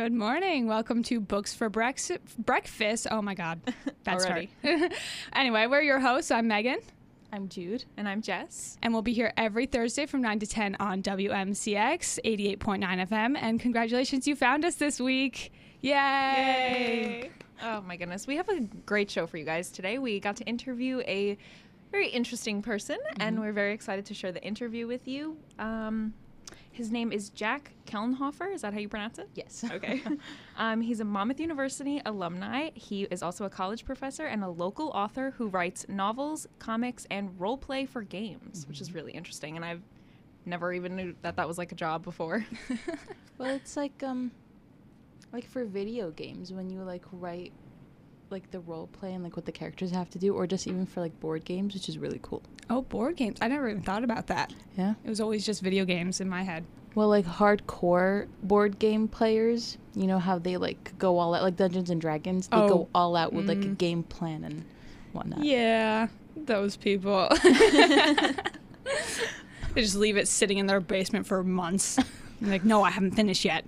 Good morning. Welcome to Books for Brex- Breakfast. Oh my God. Bad start. anyway, we're your hosts. I'm Megan, I'm Jude. And I'm Jess. and we'll be here every Thursday from 9 to 10 on WMCX 88.9 FM. And congratulations, you found us this week. Yay! Oh my goodness. We have a great show for you guys today. We got to interview a very interesting person, and we're very excited to share the interview with you. Um, his name is Jack Kelnhofer. Is that how you pronounce it? Yes. Okay. um, he's a Monmouth University alumni. He is also a college professor and a local author who writes novels, comics, and role play for games, which is really interesting. And I've never even knew that that was like a job before. Well, it's like um, like for video games when you like write like the role play and like what the characters have to do, or just even for like board games, which is really cool. Oh, board games. I never even thought about that. Yeah. It was always just video games in my head. Well, like hardcore board game players, you know how they like go all out, like Dungeons and Dragons. They Oh. go all out with like a Mm. game plan and whatnot. Yeah, those people. they just leave it sitting in their basement for months. like, no, I haven't finished yet.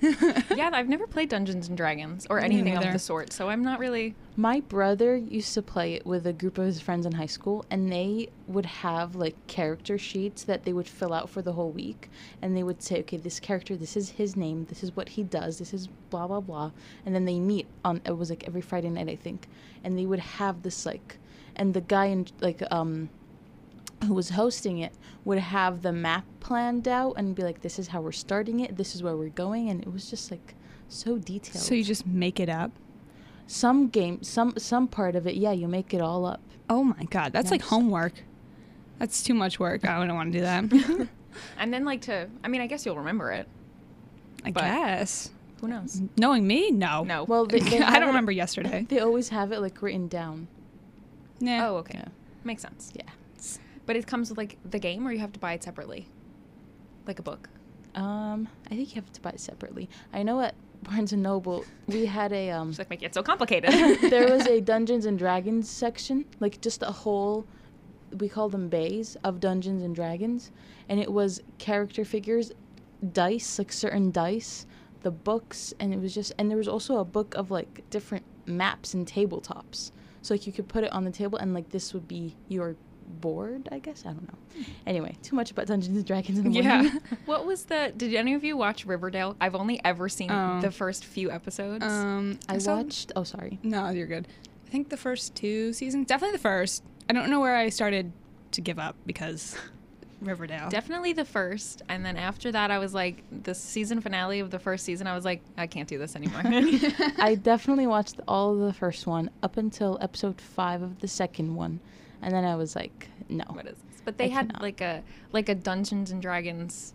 yeah, I've never played Dungeons and Dragons or anything of the sort, so I'm not really. My brother used to play it with a group of his friends in high school, and they would have like character sheets that they would fill out for the whole week. And they would say, okay, this character, this is his name, this is what he does, this is blah, blah, blah. And then they meet on, it was like every Friday night, I think. And they would have this like, and the guy in, like, um, who was hosting it would have the map planned out and be like, this is how we're starting it, this is where we're going. And it was just like so detailed So you just make it up? some game some some part of it yeah you make it all up Oh my God, that's like homework. That's too much work. I don't want to do that. And then, like, to. I mean, I guess you'll remember it. I But- guess. Who knows? Knowing me, no. No. well they, they I don't it- remember yesterday. they always have it like written down Yeah. Oh, okay. Yeah. Makes sense. yeah But it comes with, like, the game, or you have to buy it separately? Like a book. um i think you have to buy it separately i know at barnes and noble we had a um Just like, make it so complicated. there was a dungeons and dragons section like just a whole we call them bays of dungeons and dragons and it was character figures dice like certain dice the books and it was just and there was also a book of like different maps and tabletops so like you could put it on the table and like this would be your board i guess i don't know anyway too much about dungeons and dragons in the morning. Yeah. what was the. Did any of you watch Riverdale? I've only ever seen Oh. the first few episodes. Um, i saw- watched oh sorry No, you're good. I think the first two seasons, definitely the first. I don't know where I started to give up because Riverdale. Definitely the first. And then after that, I was like, the season finale of the first season, I was like, I can't do this anymore. I definitely watched all of the first one up until episode five of the second one, and then I was like, no. what is this? But they I had cannot. like a like a Dungeons and Dragons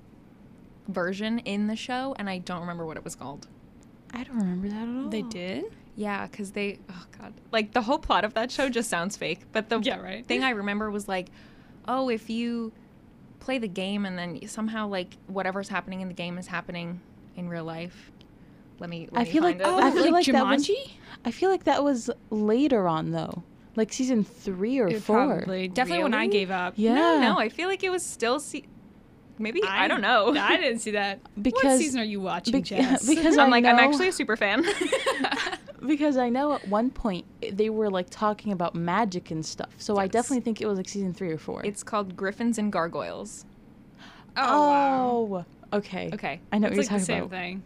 version in the show, and I don't remember what it was called. I don't remember that at all. They did? Yeah, because they oh god, like the whole plot of that show just sounds fake. But the Yeah, right. thing I remember was like, oh, if you play the game and then somehow like whatever's happening in the game is happening in real life. Let me. Let I me feel find like- it. Oh, I feel like, like that was- Jumanji? I feel like that was later on though, like season three or Yeah, four. Probably. Definitely when I gave up. Yeah, No, no, I feel like it was still. Se- Maybe I, don't know. I didn't see that. what Because- season are you watching, bec- Jess? because I'm I like I'm actually a super fan. because I know at one point eh, they were like talking about magic and stuff. So I definitely think it was like season three or four. it's called Griffins and Gargoyles. oh, wow. oh, okay. Okay, I know It's what like you're the talking same about. thing.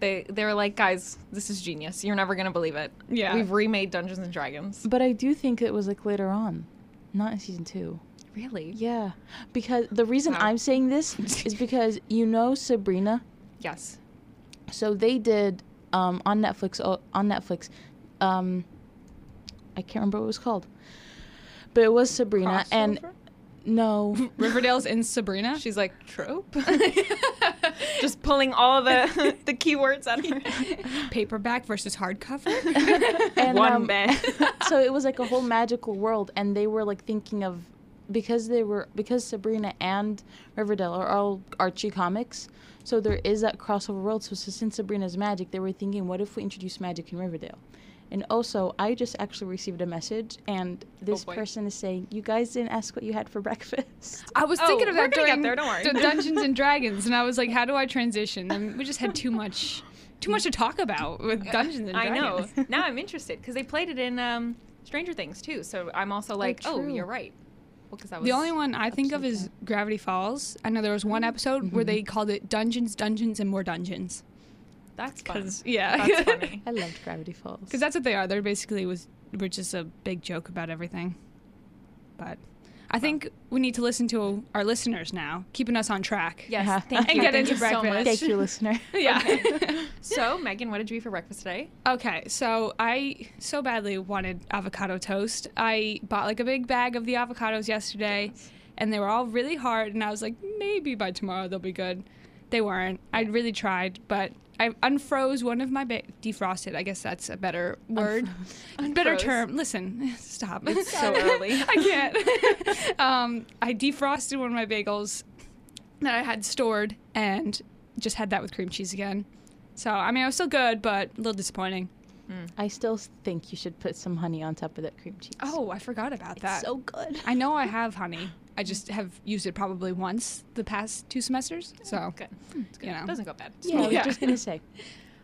They they were like, guys, this is genius. You're never gonna believe it. Yeah. we've remade Dungeons and Dragons. But I do think it was like later on, not in season two. Really? Yeah, because the reason Wow. I'm saying this is because you know Sabrina. Yes. So they did um, on Netflix. oh, On Netflix, um, I can't remember what it was called, but it was Sabrina. And Crossover? No, Riverdale's in Sabrina. She's like trope. Just pulling all the the keywords out of her. Paperback versus hardcover. and, One um, bed. so it was like a whole magical world, and they were like thinking of because they were because Sabrina and Riverdale are all Archie comics. So there is that crossover world. So since Sabrina's magic, they were thinking, what if we introduce magic in Riverdale? And also, I just actually received a message, and this boy. person is saying, "You guys didn't ask what you had for breakfast." I was Oh, thinking of we're that during there, don't worry. Dungeons and Dragons, and I was like, how do I transition? And we just had too much too much to talk about with Dungeons and Dragons. I know. now I'm interested because they played it in um, Stranger Things too. So I'm also like, oh, true. you're right. Well, because was The only one I think of Episode is Gravity Falls. I know there was one episode where they called it Dungeons, Dungeons, and More Dungeons. That's fun. Because yeah, That's funny. I loved Gravity Falls. Because that's what they are. They're basically was were just a big joke about everything. But I think we need to listen to our listeners now, keeping us on track. Yes, Yeah. thank And you. get Thank into you so much. Thank you, listener. Yeah. So, Megan, what did you eat for breakfast today? okay, so I so badly wanted avocado toast. I bought like a big bag of the avocados yesterday, and they were all really hard. And I was like, maybe by tomorrow they'll be good. They weren't. I really tried, but I unfroze one of my ba- defrosted. I guess that's a better word, better term. Listen, stop. It's so early. I can't. um, I defrosted one of my bagels that I had stored and just had that with cream cheese again. So I mean, it was still good, but a little disappointing. I still think you should put some honey on top of that cream cheese. Oh, I forgot about that. so good. I know I have honey. I just have used it probably once the past two semesters. So Good. you know, Doesn't go bad. Yeah, I was just gonna say.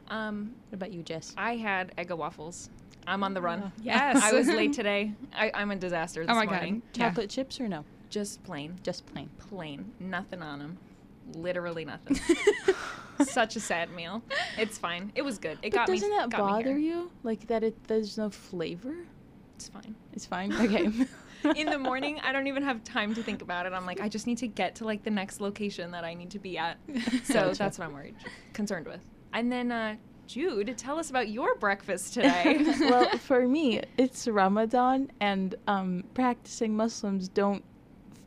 Um, What about you, Jess? I had Eggo waffles. I'm on the run. yes, I was late today. I, I'm a disaster this Oh my morning. god, Yeah. Chocolate chips or no? Just plain. Just plain. Plain. Nothing on them. Literally nothing. Such a sad meal. It's fine. It was good. It But got me. doesn't that bother you? Like that it there's no flavor? It's fine. It's fine. Okay. In the morning, I don't even have time to think about it. I'm like, I just need to get to like the next location that I need to be at. So Gotcha. that's what I'm worried, concerned with. And then, uh, Jude, tell us about your breakfast today. well, for me, it's Ramadan, and um, practicing Muslims don't.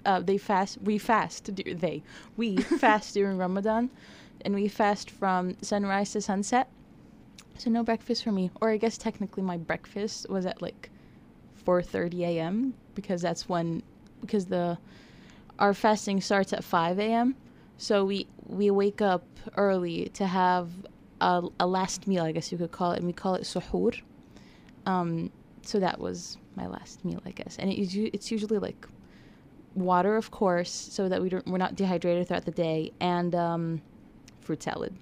Uh, they fast. We fast. They. We fast during Ramadan, and we fast from sunrise to sunset. So no breakfast for me. Or I guess technically my breakfast was at like 4:30 a.m. because that's when because the our fasting starts at 5 a.m. So we we wake up early to have a, a last meal, I guess you could call it, and we call it suhoor. Um, so that was my last meal, I guess, and it it's usually like water, of course, so that we don't we're not dehydrated throughout the day, and um, fruit salad.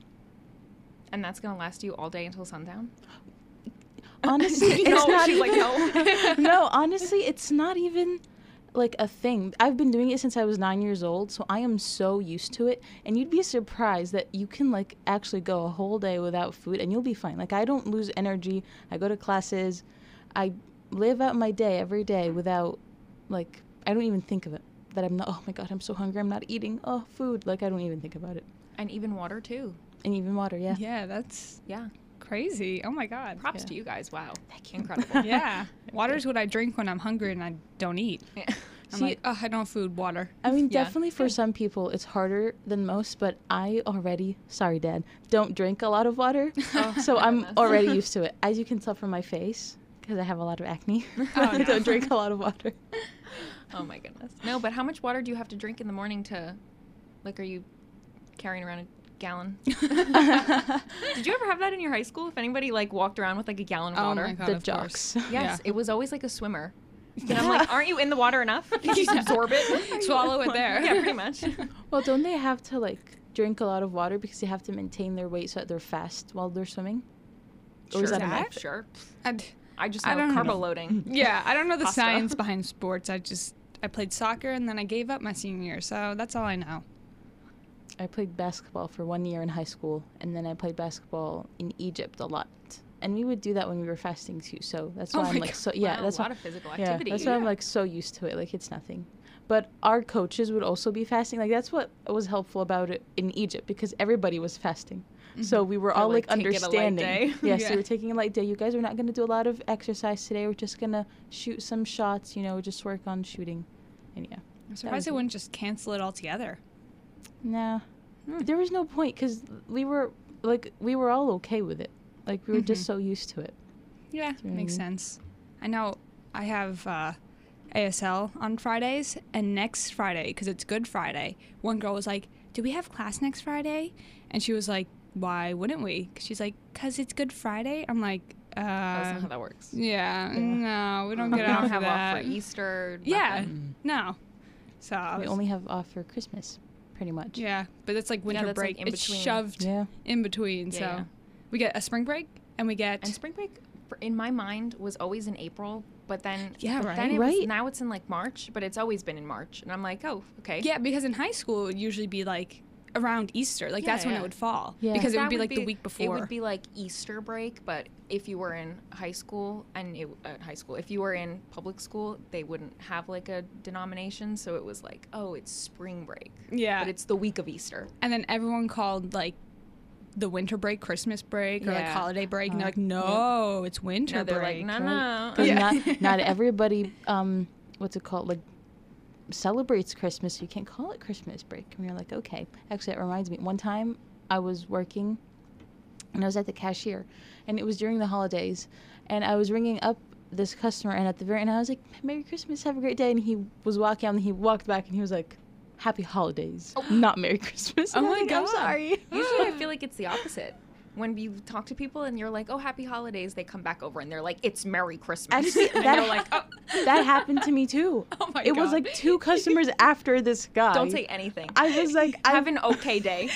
and that's gonna last you all day until sundown. Honestly, it's No, not she's like, no. no, honestly, it's not even like a thing. I've been doing it since I was nine years old, so I am so used to it. And you'd be surprised that you can like actually go a whole day without food, and you'll be fine. Like I don't lose energy. I go to classes. I live out my day every day without like I don't even think of it. That I'm not. Oh my god, I'm so hungry. I'm not eating. Oh, food. Like I don't even think about it. And even water too. And even water. Yeah. yeah, that's Yeah. crazy. Oh my god. Props Yeah. to you guys. Wow. Thank you. Incredible. Yeah, water's what I drink when I'm hungry and I don't eat. I'm See- like, oh, I don't food, water. I mean, Yeah. definitely for some people it's harder than most, but I already, sorry, Dad, don't drink a lot of water. Oh, so I'm goodness. already used to it. As you can tell from my face, because I have a lot of acne, Oh, I don't drink a lot of water. Oh my goodness. No, but how much water do you have to drink in the morning to, like, are you carrying around a gallon? Did you ever have that in your high school? If anybody like walked around with like a gallon of Oh water? my god, the of jocks. course. Yes, Yeah. it was always like a swimmer. And I'm like, aren't you in the water enough? Can you just absorb it? Swallow it there. yeah, pretty much. Well, don't they have to like drink a lot of water because they have to maintain their weight so that they're fast while they're swimming? Or is Sure. that a myth? Sure. I'd- I just I know don't carbo know. loading. yeah, I don't know the Pasta. science behind sports. I just I played soccer and then I gave up my senior year, so that's all I know. I played basketball for one year in high school, and then I played basketball in Egypt a lot. And we would do that when we were fasting too. So that's Oh why my I'm like God. so yeah. Wow, that's a why lot of physical activity. Yeah, activity. that's why I'm like so used to it. Like it's nothing. But our coaches would also be fasting. Like that's what was helpful about it in Egypt because everybody was fasting. Mm-hmm. So we were They're all like, like, "Take it a light understanding. yes, Yeah. we were taking a light day. You guys are not going to do a lot of exercise today. We're just going to shoot some shots. You know, just work on shooting. And yeah, I'm surprised it. they wouldn't just cancel it altogether. nah, Hmm. there was no point because we were like we were all okay with it. Like we were just Mhm. so used to it. Yeah, what I makes mean? sense. I know I have uh, ASL on Fridays, and next Friday, because it's Good Friday, one girl was like, Do we have class next Friday? And she was like, Why wouldn't we? 'Cause she's like, Because it's Good Friday? I'm like, uh, That's not how that works. yeah, Yeah. no, we don't get We get don't off have for off for Easter. Yeah. nothing. No. So we was- only have off for Christmas, pretty much. yeah, but it's like winter that's, like, break. in it's between. shoved Yeah. in between. Yeah, so yeah. We get a spring break and we get And spring break, for, in my mind, was always in April. But then, Yeah, but right. Then it was, Right. now it's in like March, but it's always been in March, and I'm like, oh, okay. yeah, because in high school it would usually be like around Easter, like Yeah, that's when it would fall. Yeah. because it would be like the week before. It would be like Easter break, but if you were in high school and it, at high school, if you were in public school, they wouldn't have like a denomination, so it was like, oh, it's spring break, yeah, but it's the week of Easter. and then everyone called like the winter break Christmas break or like holiday break, and they're Uh, like, no, it's winter Now they're break. like, no, right? no. Because Yeah. not not everybody um what's it called like celebrates Christmas. You can't call it Christmas break. And you're like, okay. Actually, that reminds me. One time I was working and I was at the cashier, and it was during the holidays, and I was ringing up this customer, and at the very end I was like, "Merry Christmas, have a great day," and he was walking out, and he walked back, and he was like. Happy holidays, oh. not Merry Christmas. Oh And I'm my like, I'm God. sorry. Usually, I feel like it's the opposite. When you talk to people and you're like, "Oh, happy holidays," they come back over and they're like, "It's Merry Christmas," And and that- like, "Oh, that happened to me too. Oh my it was like two customers after this guy. don't say anything." I was like, I Have an okay day.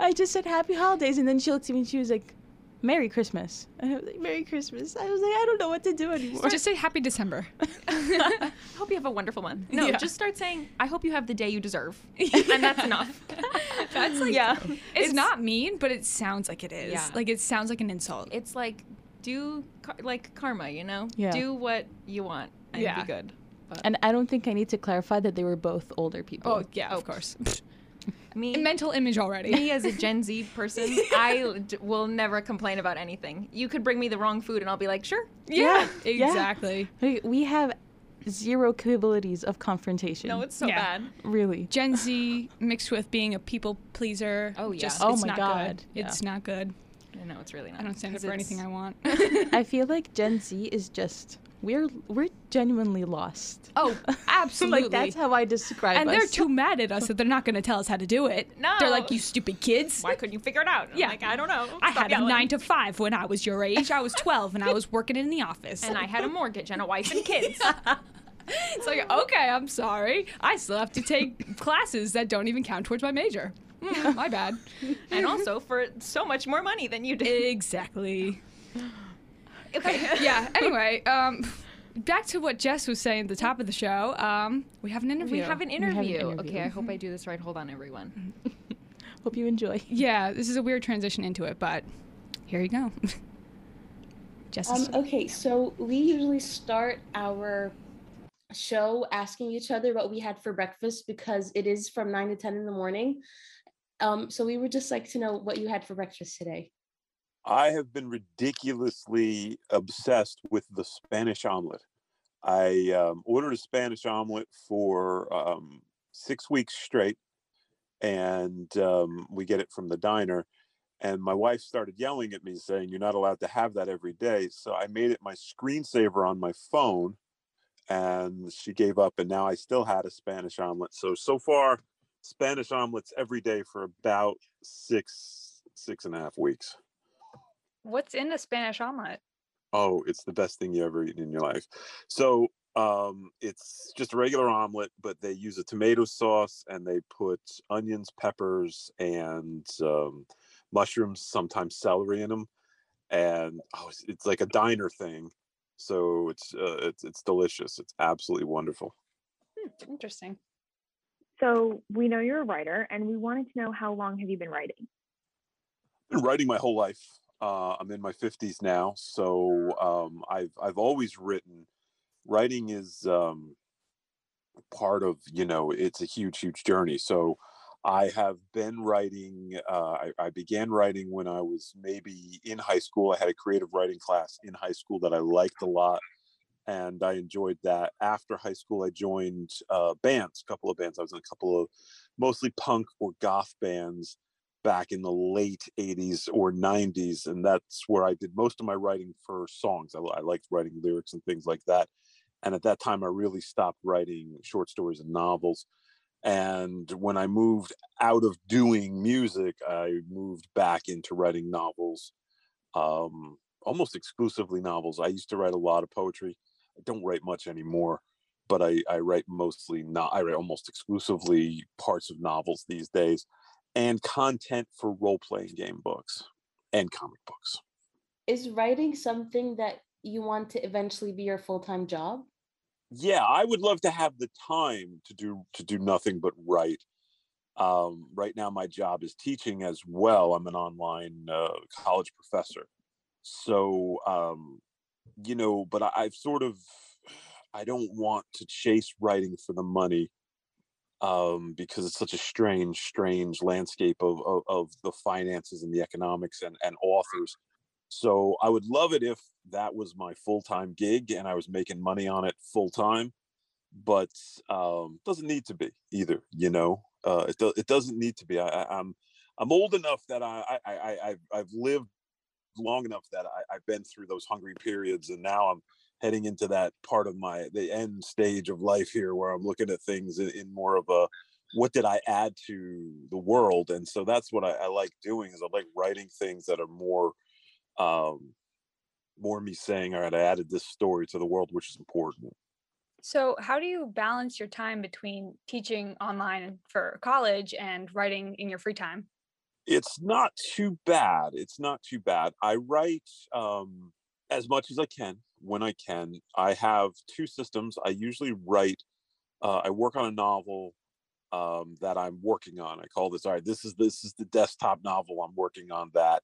I just said happy holidays, and then she looked at me and she was like, "Merry Christmas." And I was like, "Merry Christmas." I was like, I don't know what to do anymore. Just say Happy December. I hope you have a wonderful month. No, Yeah. just start saying, I hope you have the day you deserve. and that's enough. That's like yeah. It's, not mean, but it sounds like it is. Yeah. Like it sounds like an insult. It's like, do car- like karma, you know? Yeah. Do what you want and Yeah. be good. But and I don't think I need to clarify that they were both older people. oh yeah, of course. Me, Mental image already. me as a Gen Z person, I d- will never complain about anything. You could bring me the wrong food and I'll be like, sure. yeah, Yeah. exactly. We- we have zero capabilities of confrontation. No, it's so Yeah. bad. really. Gen Z mixed with being a people pleaser. Oh, yeah. Just, Oh it's my not God, Good. yeah. It's not good. No, it's really not. I don't stand up 'Cause for anything I want. I feel like Gen Z is just we're we're genuinely lost. oh, absolutely. like that's how I describe it. and they're too mad at us that they're not going to tell us how to do it. No. They're like, you stupid kids. Why couldn't you figure it out? I'm Yeah. like, I don't know. I Stop had yelling. a nine to five when I was your age. I was 12 and I was working in the office. and I had a mortgage and a wife and kids. It's like, okay, I'm sorry. I still have to take classes that don't even count towards my major. Mm, my bad. and also for so much more money than you did. Exactly. Okay. Yeah, anyway, um, back to what Jess was saying at the top of the show. Um, we have an interview. We have an interview. interview. Okay, I hope I do this right. Hold on, everyone. Hope you enjoy. Yeah, this is a weird transition into it, but here you go. Jess Um, okay, so we usually start our show asking each other what we had for breakfast because it is from 9 to 10 in the morning. Um, so we would just like to know what you had for breakfast today. I have been ridiculously obsessed with the Spanish omelet. I um, ordered a Spanish omelet for um, six weeks straight, and um, we get it from the diner. And my wife started yelling at me, saying, You're not allowed to have that every day. So I made it my screensaver on my phone, and she gave up. And now I still had a Spanish omelet. So, so far, Spanish omelets every day for about six, six and a half weeks. What's in a Spanish omelet? Oh, it's the best thing you ever eaten in your life. So um, it's just a regular omelet, but they use a tomato sauce and they put onions, peppers, and um, mushrooms, sometimes celery in them. And oh, it's, it's like a diner thing. So it's uh, it's it's delicious. It's absolutely wonderful. Hmm, interesting. So we know you're a writer, and we wanted to know how long have you been writing? I've been writing my whole life. Uh, I'm in my 50s now, so um, I've I've always written. Writing is um, part of you know it's a huge huge journey. So I have been writing. Uh, I, I began writing when I was maybe in high school. I had a creative writing class in high school that I liked a lot, and I enjoyed that. After high school, I joined uh, bands, a couple of bands. I was in a couple of mostly punk or goth bands back in the late 80s or 90s and that's where i did most of my writing for songs. I, I liked writing lyrics and things like that and at that time i really stopped writing short stories and novels and when i moved out of doing music i moved back into writing novels um, almost exclusively novels. I used to write a lot of poetry. I don't write much anymore but i, I write mostly not i write almost exclusively parts of novels these days and content for role playing game books. and comic books. Is writing something that you want to eventually be your full-time job? Yeah, I would love to have the time to do to do nothing but write. Um, right now, my job is teaching as well. I'm an online uh, college professor, so um, you know. But I, I've sort of I don't want to chase writing for the money um, because it's such a strange, strange landscape of, of, of the finances and the economics and, and authors. So I would love it if that was my full time gig and I was making money on it full time, but um, doesn't need to be either. You know, uh, it do, it doesn't need to be. I, I, I'm I'm old enough that I I, I I've, I've lived long enough that I, I've been through those hungry periods, and now I'm heading into that part of my the end stage of life here where i'm looking at things in, in more of a what did i add to the world? And so that's what I, I, like doing is i like writing things that are more um more me saying all right i added this story to the world which is important. So how do you balance your time between teaching online for college and writing in your free time? It's not too bad. It's not too bad. I write um as much as i can when I can. I have two systems. I usually write, uh, I work on a novel um, that I'm working on. I call this, all right, this is this is the desktop novel. I'm working on that.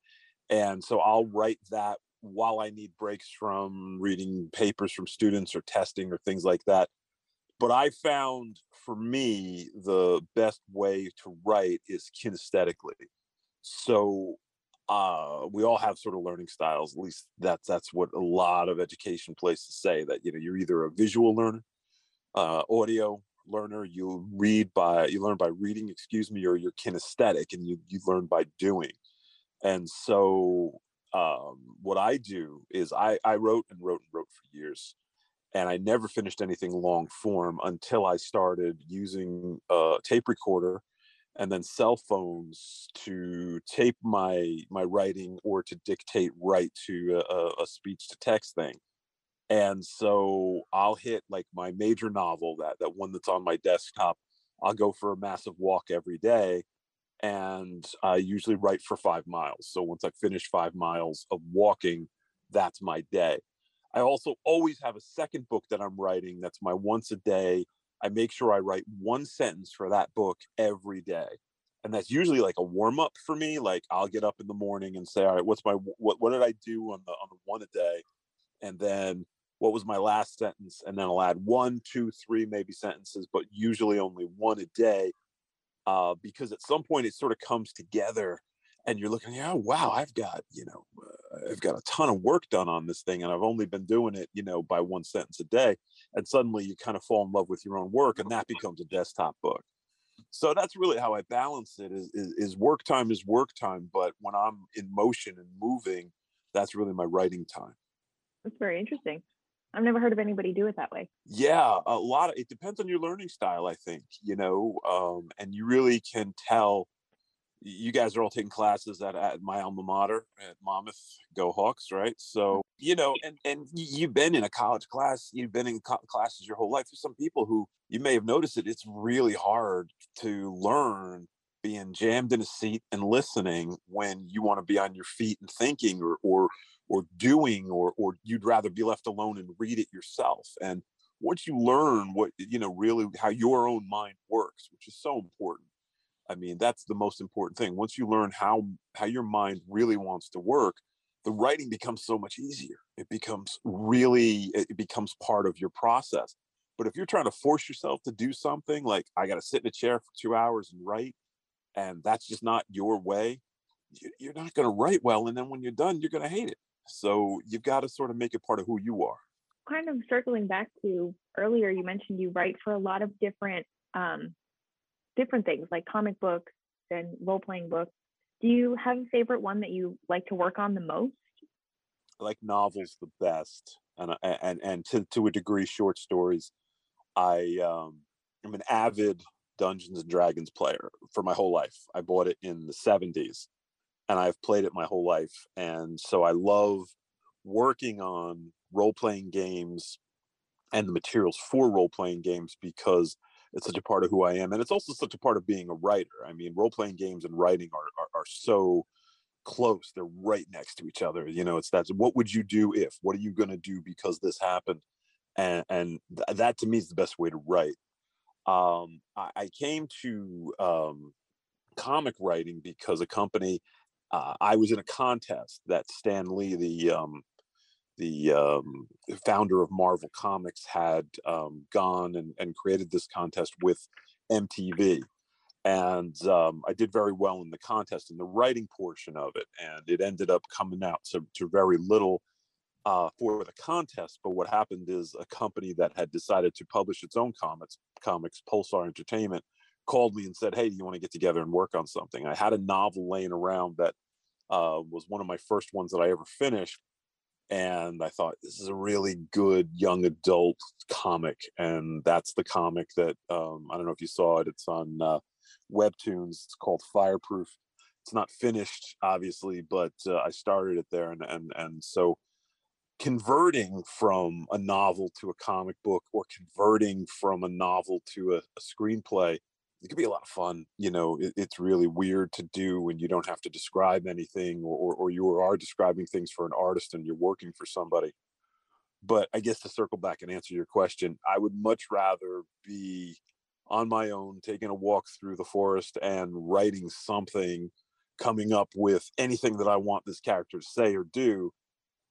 And so I'll write that while I need breaks from reading papers from students or testing or things like that. But I found for me, the best way to write is kinesthetically. So uh, we all have sort of learning styles. At least that's that's what a lot of education places say that you know you're either a visual learner, uh, audio learner. You read by you learn by reading, excuse me, or you're kinesthetic and you you learn by doing. And so um, what I do is I I wrote and wrote and wrote for years. And I never finished anything long form until I started using a tape recorder and then cell phones to tape my my writing or to dictate right to a, a speech to text thing. And so i'll hit like my major novel that that one that's on my desktop. I'll go for a massive walk every day and i usually write for five miles. So once i finish five miles of walking that's my day. I also always have a second book that i'm writing that's my once a day I make sure I write one sentence for that book every day. And that's usually like a warm up for me. Like I'll get up in the morning and say, all right, what's my what what did I do on the on the one a day? And then what was my last sentence? And then I'll add one, two, three, maybe sentences, but usually only one a day. Uh, because at some point it sort of comes together and you're looking, yeah, wow, I've got, you know, uh, I've got a ton of work done on this thing and I've only been doing it, you know, by one sentence a day. And suddenly you kind of fall in love with your own work and that becomes a desktop book. So that's really how I balance it is, is, is work time is work time. But when I'm in motion and moving, that's really my writing time. That's very interesting. I've never heard of anybody do it that way. Yeah, a lot of it depends on your learning style, I think, you know, um, and you really can tell you guys are all taking classes at, at my alma mater at Monmouth. Go Hawks, right? So you know, and and you've been in a college class, you've been in co- classes your whole life. There's some people who you may have noticed it. It's really hard to learn being jammed in a seat and listening when you want to be on your feet and thinking, or or or doing, or or you'd rather be left alone and read it yourself. And once you learn what you know, really how your own mind works, which is so important I mean, that's the most important thing. Once you learn how how your mind really wants to work, the writing becomes so much easier. It becomes really it becomes part of your process. But if you're trying to force yourself to do something like I got to sit in a chair for 2 hours and write and that's just not your way, you're not going to write well and then when you're done you're going to hate it. So you've got to sort of make it part of who you are. Kind of circling back to earlier, you mentioned you write for a lot of different um, different things like comic books and role playing books. Do you have a favorite one that you like to work on the most? I like novels the best, and and and to to a degree, short stories. I um, am an avid Dungeons and Dragons player for my whole life. I bought it in the '70s, and I've played it my whole life. And so I love working on role playing games and the materials for role playing games because it's such a part of who I am, and it's also such a part of being a writer. I mean, role playing games and writing are, are, are so close. They're right next to each other. You know, it's that's what would you do if? What are you going to do because this happened? And and th- that to me is the best way to write. Um, I, I came to um, comic writing because a company uh, I was in a contest that Stan Lee, the um, the um, founder of Marvel Comics, had um, gone and, and created this contest with MTV. And um, I did very well in the contest in the writing portion of it. And it ended up coming out to, to very little uh, for the contest. But what happened is a company that had decided to publish its own comics, comics Pulsar Entertainment, called me and said, "Hey, do you want to get together and work on something?" I had a novel laying around that uh, was one of my first ones that I ever finished, and I thought this is a really good young adult comic, and that's the comic that um, I don't know if you saw it. It's on uh, Webtoons. It's called Fireproof. It's not finished, obviously, but uh, I started it there, and and and so converting from a novel to a comic book or converting from a novel to a, a screenplay it could be a lot of fun. You know, it, it's really weird to do when you don't have to describe anything or, or, you are describing things for an artist and you're working for somebody. But I guess to circle back and answer your question, I would much rather be on my own, taking a walk through the forest and writing something, coming up with anything that I want this character to say or do,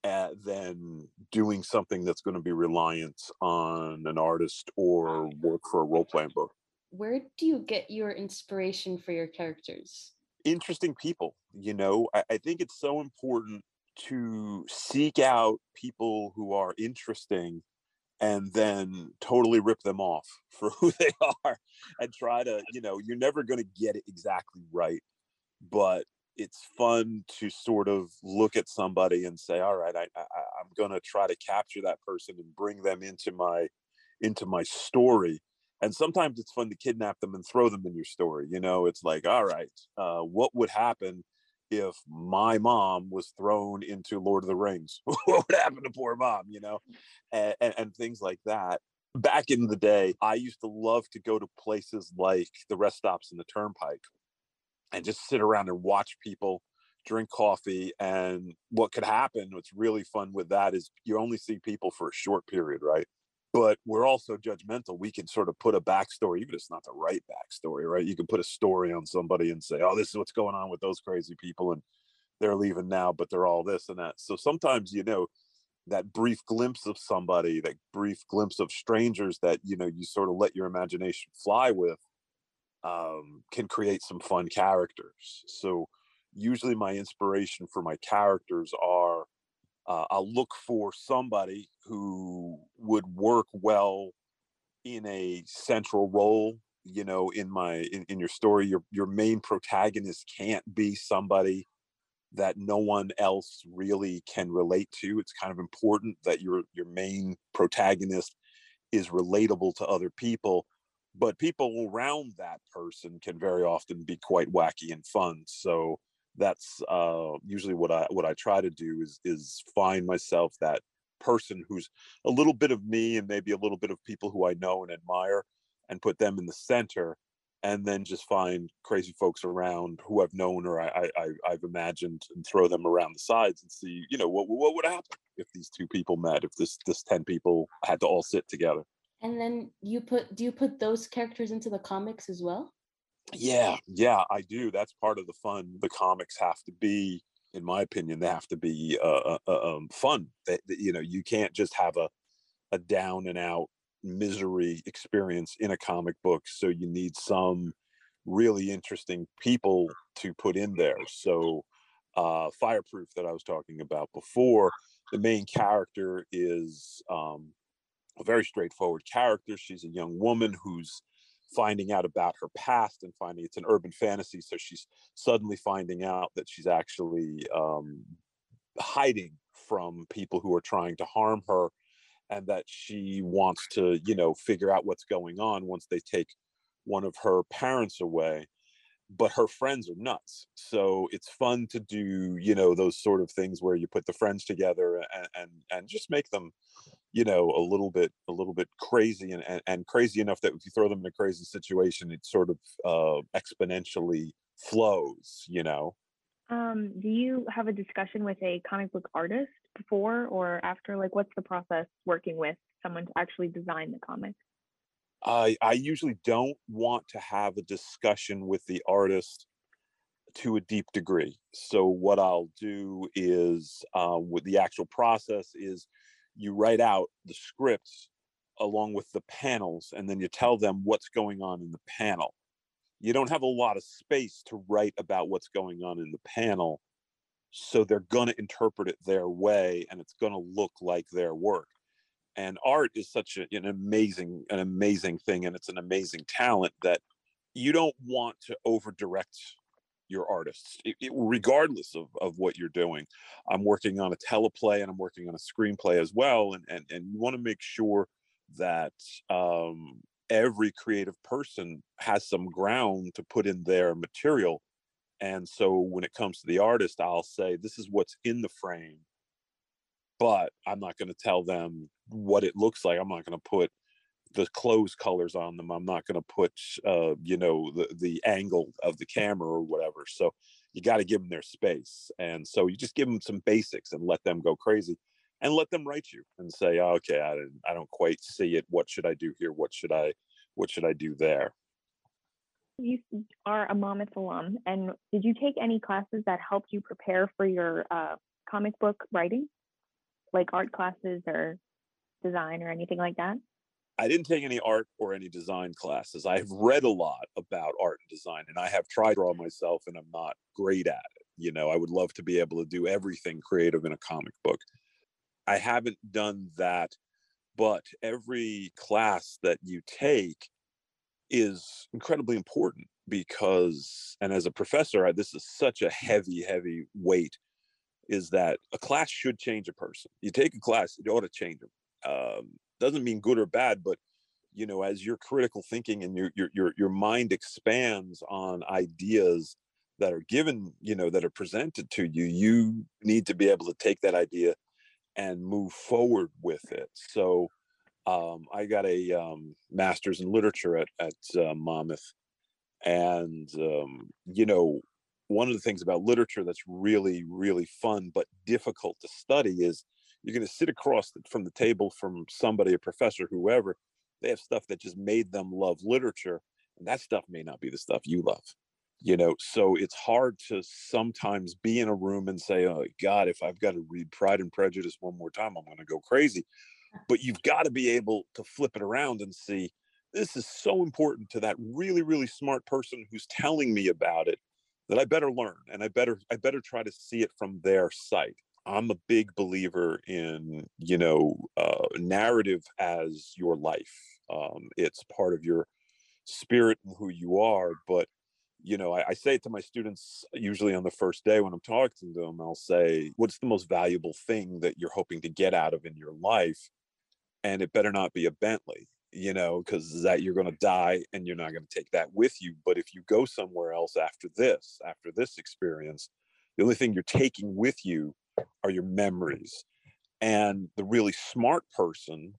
uh, than doing something that's going to be reliant on an artist or work for a role playing book where do you get your inspiration for your characters? Interesting people. You know, I, I think it's so important to seek out people who are interesting and then totally rip them off for who they are and try to, you know, you're never going to get it exactly right. But it's fun to sort of look at somebody and say, all right, I, I, I'm going to try to capture that person and bring them into my into my story and sometimes it's fun to kidnap them and throw them in your story you know it's like all right uh, what would happen if my mom was thrown into lord of the rings? What would happen to poor mom? You know and, and, and, things like that. Back in the day i used to love to go to places like the rest stops in the turnpike and just sit around and watch people drink coffee and what could happen what's really fun with that is you only see people for a short period right but we're also judgmental. We can sort of put a backstory, even if it's not the right backstory, right? You can put a story on somebody and say, oh, this is what's going on with those crazy people, and they're leaving now, but they're all this and that. So sometimes, you know, that brief glimpse of somebody, that brief glimpse of strangers that, you know, you sort of let your imagination fly with um, can create some fun characters. So usually my inspiration for my characters are uh, I'll look for somebody who would work well in a central role. You know, in my in, in your story, your your main protagonist can't be somebody that no one else really can relate to. It's kind of important that your your main protagonist is relatable to other people, but people around that person can very often be quite wacky and fun. So that's uh, usually what I what I try to do is is find myself that person who's a little bit of me and maybe a little bit of people who I know and admire, and put them in the center, and then just find crazy folks around who I've known or I, I I've imagined and throw them around the sides and see you know what what would happen if these two people met if this this ten people had to all sit together. And then you put do you put those characters into the comics as well? Yeah, yeah, I do. That's part of the fun. The comics have to be, in my opinion, they have to be uh, uh, uh um, fun. That you know, you can't just have a a down and out misery experience in a comic book. So you need some really interesting people to put in there. So uh, Fireproof that I was talking about before, the main character is um, a very straightforward character. She's a young woman who's finding out about her past and finding it's an urban fantasy. So she's suddenly finding out that she's actually um, hiding from people who are trying to harm her and that she wants to, you know, figure out what's going on once they take one of her parents away but her friends are nuts so it's fun to do you know those sort of things where you put the friends together and and, and just make them you know a little bit a little bit crazy and, and, and crazy enough that if you throw them in a crazy situation it sort of uh, exponentially flows you know Um, do you have a discussion with a comic book artist before or after? Like, what's the process working with someone to actually design the comic? I I usually don't want to have a discussion with the artist to a deep degree. So what I'll do is, uh, with the actual process is, you write out the scripts along with the panels, and then you tell them what's going on in the panel. You don't have a lot of space to write about what's going on in the panel, so they're going to interpret it their way, and it's going to look like their work and art is such a, an amazing an amazing thing and it's an amazing talent that you don't want to over direct your artists it, it, regardless of, of what you're doing i'm working on a teleplay and i'm working on a screenplay as well and and, and you want to make sure that um, every creative person has some ground to put in their material and so when it comes to the artist i'll say this is what's in the frame but I'm not going to tell them what it looks like. I'm not going to put the clothes colors on them. I'm not going to put, uh, you know, the the angle of the camera or whatever. So you got to give them their space, and so you just give them some basics and let them go crazy, and let them write you and say, oh, okay, I didn't, I don't quite see it. What should I do here? What should I, what should I do there? You are a Monmouth alum, and did you take any classes that helped you prepare for your uh, comic book writing? like art classes or design or anything like that? I didn't take any art or any design classes. I have read a lot about art and design, and I have tried to draw myself, and I'm not great at it. You know, I would love to be able to do everything creative in a comic book. I haven't done that, but every class that you take is incredibly important because, and as a professor, I, this is such a heavy, heavy weight is that a class should change a person. You take a class, it ought to change them. Um, doesn't mean good or bad, but you know, as your critical thinking and your your your your mind expands on ideas that are given, you know, that are presented to you, you need to be able to take that idea and move forward with it. So um, I got a um, master's in literature at at uh, Monmouth, and um, you know, one of the things about literature that's really really fun but difficult to study is you're going to sit across the, from the table from somebody a professor whoever they have stuff that just made them love literature and that stuff may not be the stuff you love you know? So it's hard to sometimes be in a room and say oh god if i've got to read pride and prejudice one more time i'm going to go crazy. But you've got to be able to flip it around and see this is so important to that really really smart person who's telling me about it that I better learn and I better I better try to see it from their sight. I'm a big believer in you know uh, narrative as your life. Um, it's part of your spirit and who you are. But you know, I, I, say it to my students usually on the first day when I'm talking to them. I'll say, "What's the most valuable thing that you're hoping to get out of in your life?" And it better not be a Bentley you know, because that you're going to die and you're not going to take that with you. But if you go somewhere else after this, after this experience, the only thing you're taking with you are your memories. And the really smart person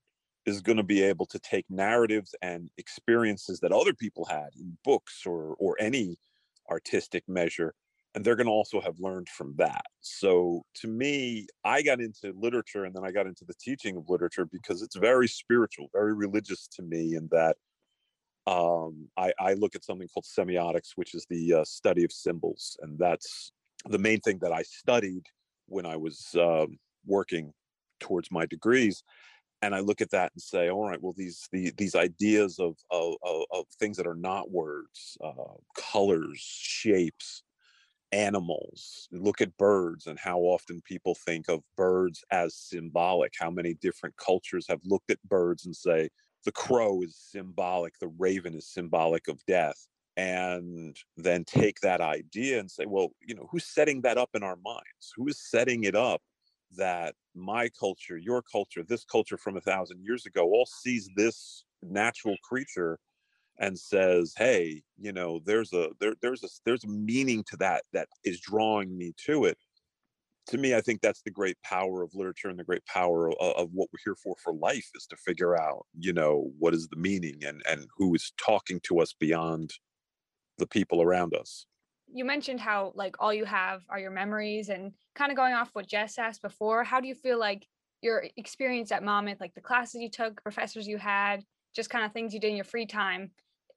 is going to be able to take narratives and experiences that other people had in books or or any artistic measure and they're going to also have learned from that. So to me, I got into literature and then I got into the teaching of literature because it's very spiritual, very religious to me, in that um, I, I, look at something called semiotics, which is the uh, study of symbols, and that's the main thing that I studied when I was um, working towards my degrees. And I look at that and say, all right, well, these the, these ideas of, of, of things that are not words, uh, colors, shapes, animals look at birds and how often people think of birds as symbolic how many different cultures have looked at birds and say the crow is symbolic the raven is symbolic of death and then take that idea and say well you know who's setting that up in our minds? Who is setting it up that my culture your culture this culture from a thousand years ago all sees this natural creature and says hey you know there's a there, there's a there's a meaning to that that is drawing me to it to me i think that's the great power of literature and the great power of, of, what we're here for for life is to figure out you know what is the meaning and and who is talking to us beyond the people around us you mentioned how like all you have are your memories and kind of going off what Jess asked before, how do you feel like your experience at Monmouth, like the classes you took, professors you had, just kind of things you did in your free time,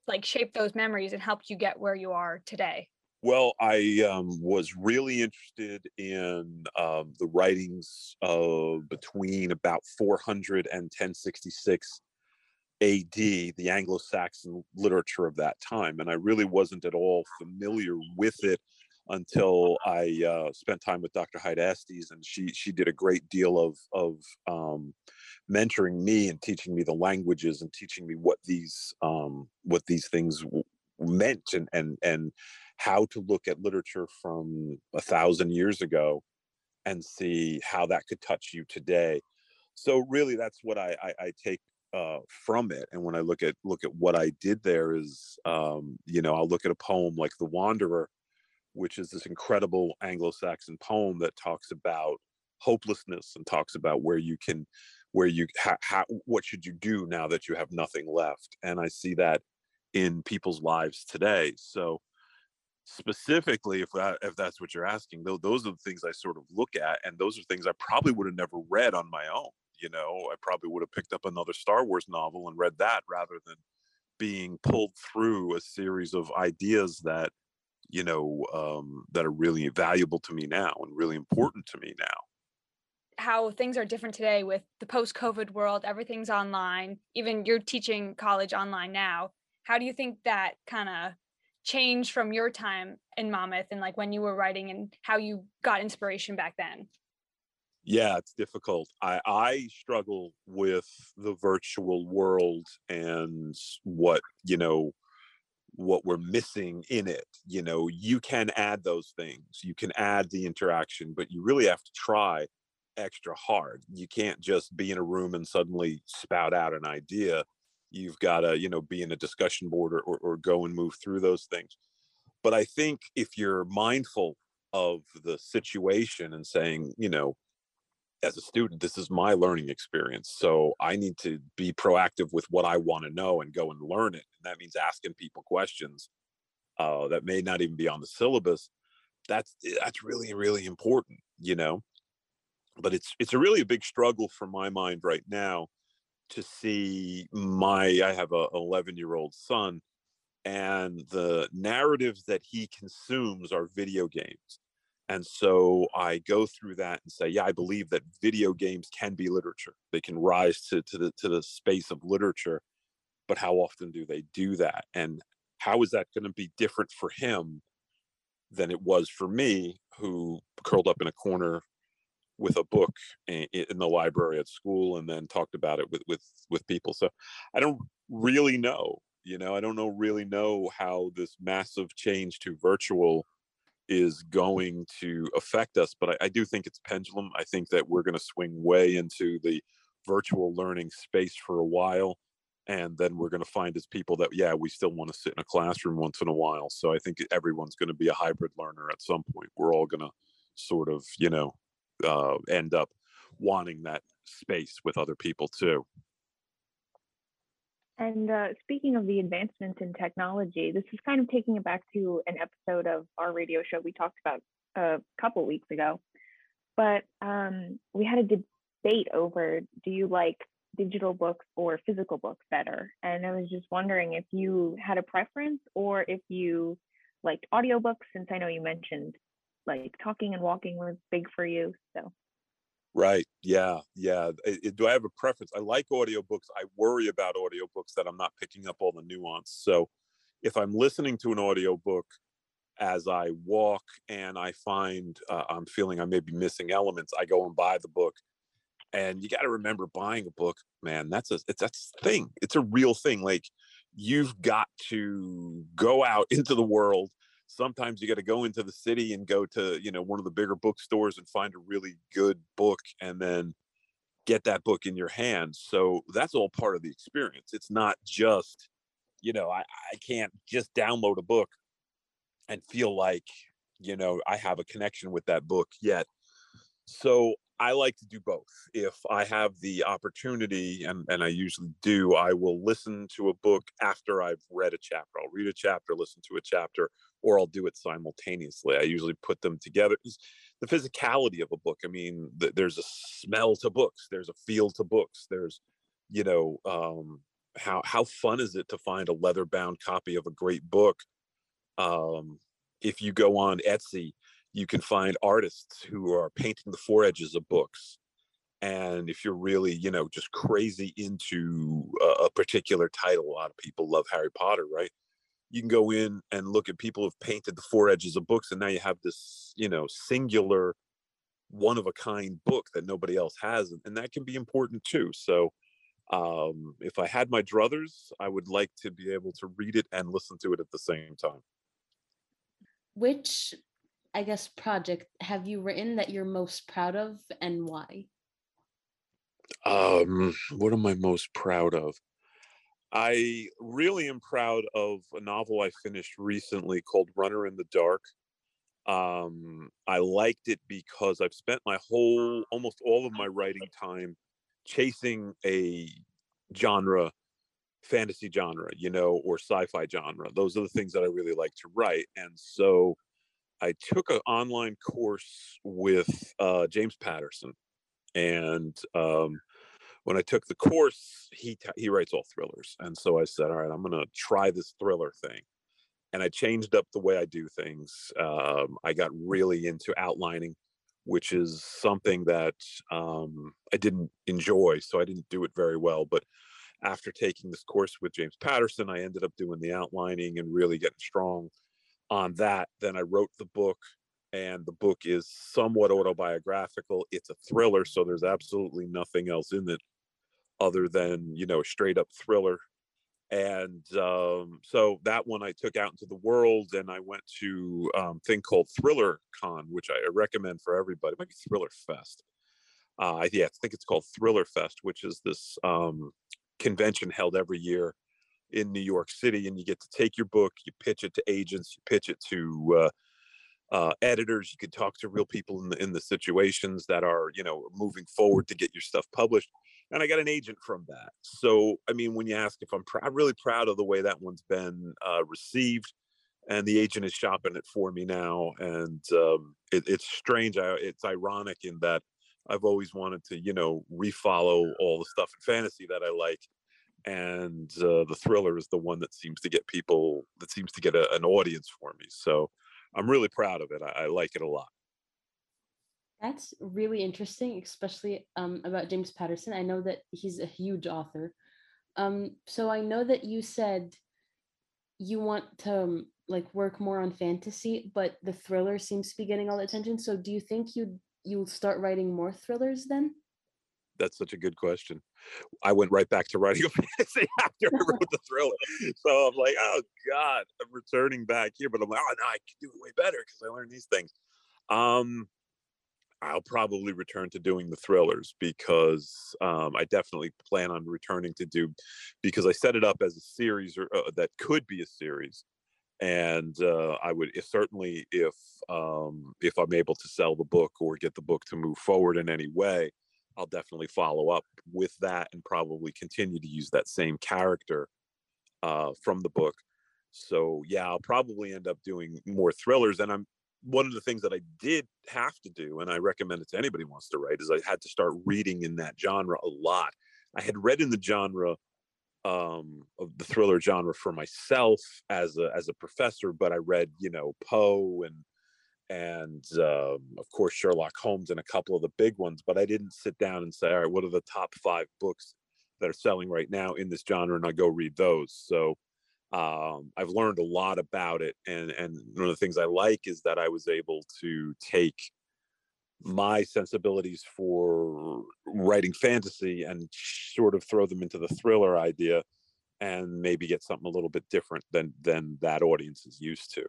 like shaped those memories and helped you get where you are today? Well, I um, was really interested in um, the writings of between about 400 and 1066 AD, the Anglo Saxon literature of that time. And I really wasn't at all familiar with it until I uh, spent time with Dr. Heide Estes, and she she did a great deal of of um, mentoring me and teaching me the languages and teaching me what these um, what these things w- meant and and and how to look at literature from a thousand years ago and see how that could touch you today. So really, that's what I, I, I take uh, from it. And when I look at look at what I did there, is um, you know I'll look at a poem like The Wanderer, which is this incredible Anglo-Saxon poem that talks about hopelessness and talks about where you can where you ha, ha, what should you do now that you have nothing left and i see that in people's lives today so specifically if that if that's what you're asking though those are the things i sort of look at and those are things i probably would have never read on my own you know i probably would have picked up another star wars novel and read that rather than being pulled through a series of ideas that you know um, that are really valuable to me now and really important to me now. How things are different today with the post covid world everything's online even you're teaching college online now. How do you think that kind of changed from your time in monmouth and like when you were writing and how you got inspiration back then yeah it's difficult. I i struggle with the virtual world and what you know what we're missing in it you know? You can add those things. You can add the interaction but you really have to try extra hard. You can't just be in a room and suddenly spout out an idea. You've got to you know be in a discussion board or, or, or go and move through those things. But i think if you're mindful of the situation and saying you know as a student this is my learning experience so i need to be proactive with what i want to know and go and learn it and that means asking people questions uh, that may not even be on the syllabus that's eh, that's really really important you know? But it's it's a really a big struggle for my mind right now to see my i have a 11 year old son and the narratives that he consumes are video games and so I go through that and say, yeah, I believe that video games can be literature. They can rise to, to the to the space of literature, but how often do they do that? And how is that going to be different for him than it was for me, who curled up in a corner with a book in, the library at school and then talked about it with with with people. So I don't really know. You know, I don't know really know how this massive change to virtual is going to affect us. But I, I do think it's pendulum. I think that we're going to swing way into the virtual learning space for a while. And then we're going to find as people that, yeah, we still want to sit in a classroom once in a while. So I think everyone's going to be a hybrid learner at some point. We're all going to sort of, you know, uh, end up wanting that space with other people too. And uh, speaking of the advancements in technology, this is kind of taking it back to an episode of our radio show we talked about a couple weeks ago. But um, we had a debate over do you like digital books or physical books better? And I was just wondering if you had a preference or if you liked audiobooks, since I know you mentioned like talking and walking was big for you. So Right. Yeah. Yeah. I- I- do I have a preference? I like audiobooks. I worry about audiobooks that I'm not picking up all the nuance. So if I'm listening to an audiobook as I walk and I find uh, I'm feeling I may be missing elements, I go and buy the book. And you got to remember buying a book, man, that's a it's that's a thing. It's a real thing. Like you've got to go out into the world sometimes you got to go into the city and go to you know one of the bigger bookstores and find a really good book and then get that book in your hands so that's all part of the experience it's not just you know i, I can't just download a book and feel like you know i have a connection with that book yet so I like to do both. If I have the opportunity, and, and I usually do, I will listen to a book after I've read a chapter. I'll read a chapter, listen to a chapter, or I'll do it simultaneously. I usually put them together. The physicality of a book. I mean, th- there's a smell to books. There's a feel to books. There's, you know, um, how how fun is it to find a leather bound copy of a great book? Um, if you go on Etsy you can find artists who are painting the foredges of books and if you're really you know just crazy into a, a, particular title a lot of people love harry potter right you can go in and look at people who've painted the foredges of books and now you have this you know singular one of a kind book that nobody else has and that can be important too so um, if i had my druthers i would like to be able to read it and listen to it at the same time which I guess, project have you written that you're most proud of and why? Um, what am I most proud of? I really am proud of a novel I finished recently called Runner in the Dark. Um, I liked it because I've spent my whole, almost all of my writing time chasing a genre, fantasy genre, you know, or sci fi genre. Those are the things that I really like to write. And so I took an online course with uh, James Patterson, and um, when I took the course, he he writes all thrillers, and so I said, "All right, I'm going to try this thriller thing." And I changed up the way I do things. Um, I got really into outlining, which is something that um, I didn't enjoy, so I didn't do it very well. But after taking this course with James Patterson, I ended up doing the outlining and really getting strong on that. Then I wrote the book, and the book is somewhat autobiographical. It's a thriller, so there's absolutely nothing else in it other than you know a straight up thriller. And um, so that one I took out into the world, and I went to um, thing called Thriller Con, which I recommend for everybody. It might be Thriller Fest. Uh, yeah, I think it's called Thriller Fest, which is this um, convention held every year in New York City, and you get to take your book, you pitch it to agents, you pitch it to uh, uh, editors. You can talk to real people in the in the situations that are you know moving forward to get your stuff published. And I got an agent from that. So I mean, when you ask if I'm, pr- I'm really proud of the way that one's been uh, received, and the agent is shopping it for me now. And um, it, it's strange. I, it's ironic in that I've always wanted to you know refollow all the stuff in fantasy that I like and uh, the thriller is the one that seems to get people that seems to get a, an audience for me so i'm really proud of it i, I like it a lot that's really interesting especially um, about james patterson i know that he's a huge author um, so i know that you said you want to um, like work more on fantasy but the thriller seems to be getting all the attention so do you think you you'll start writing more thrillers then that's such a good question. I went right back to writing a fantasy after I wrote the thriller. So I'm like, oh God, I'm returning back here. But I'm like, oh no, I can do it way better because I learned these things. Um, I'll probably return to doing the thrillers because um, I definitely plan on returning to do because I set it up as a series or uh, that could be a series, and uh, I would if, certainly if um, if I'm able to sell the book or get the book to move forward in any way, I'll definitely follow up with that and probably continue to use that same character uh, from the book. So yeah, I'll probably end up doing more thrillers. And I'm one of the things that I did have to do, and I recommend it to anybody who wants to write, is I had to start reading in that genre a lot. I had read in the genre um, of the thriller genre for myself as a as a professor, but I read you know Poe and and um, of course Sherlock Holmes and a couple of the big ones. But I didn't sit down and say, all right, what are the top five books that are selling right now in this genre, and I go read those. So um, I've learned a lot about it, and and one of the things I like is that I was able to take my sensibilities for writing fantasy and sort of throw them into the thriller idea and maybe get something a little bit different than than that audience is used to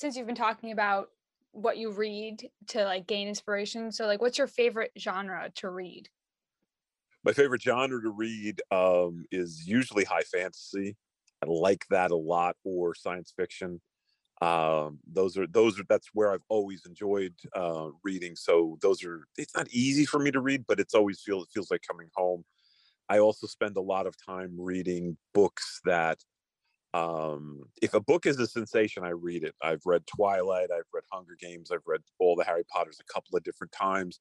since you've been talking about what you read to like gain inspiration. So like what's your favorite genre to read? My favorite genre to read um, is usually high fantasy. I like that a lot or science fiction. um, those are those are that's where I've always enjoyed uh, reading. So those are it's not easy for me to read, but it's always feel it feels like coming home. I also spend a lot of time reading books that um if a book is a sensation i read it i've read twilight i've read hunger games i've read all the harry potters a couple of different times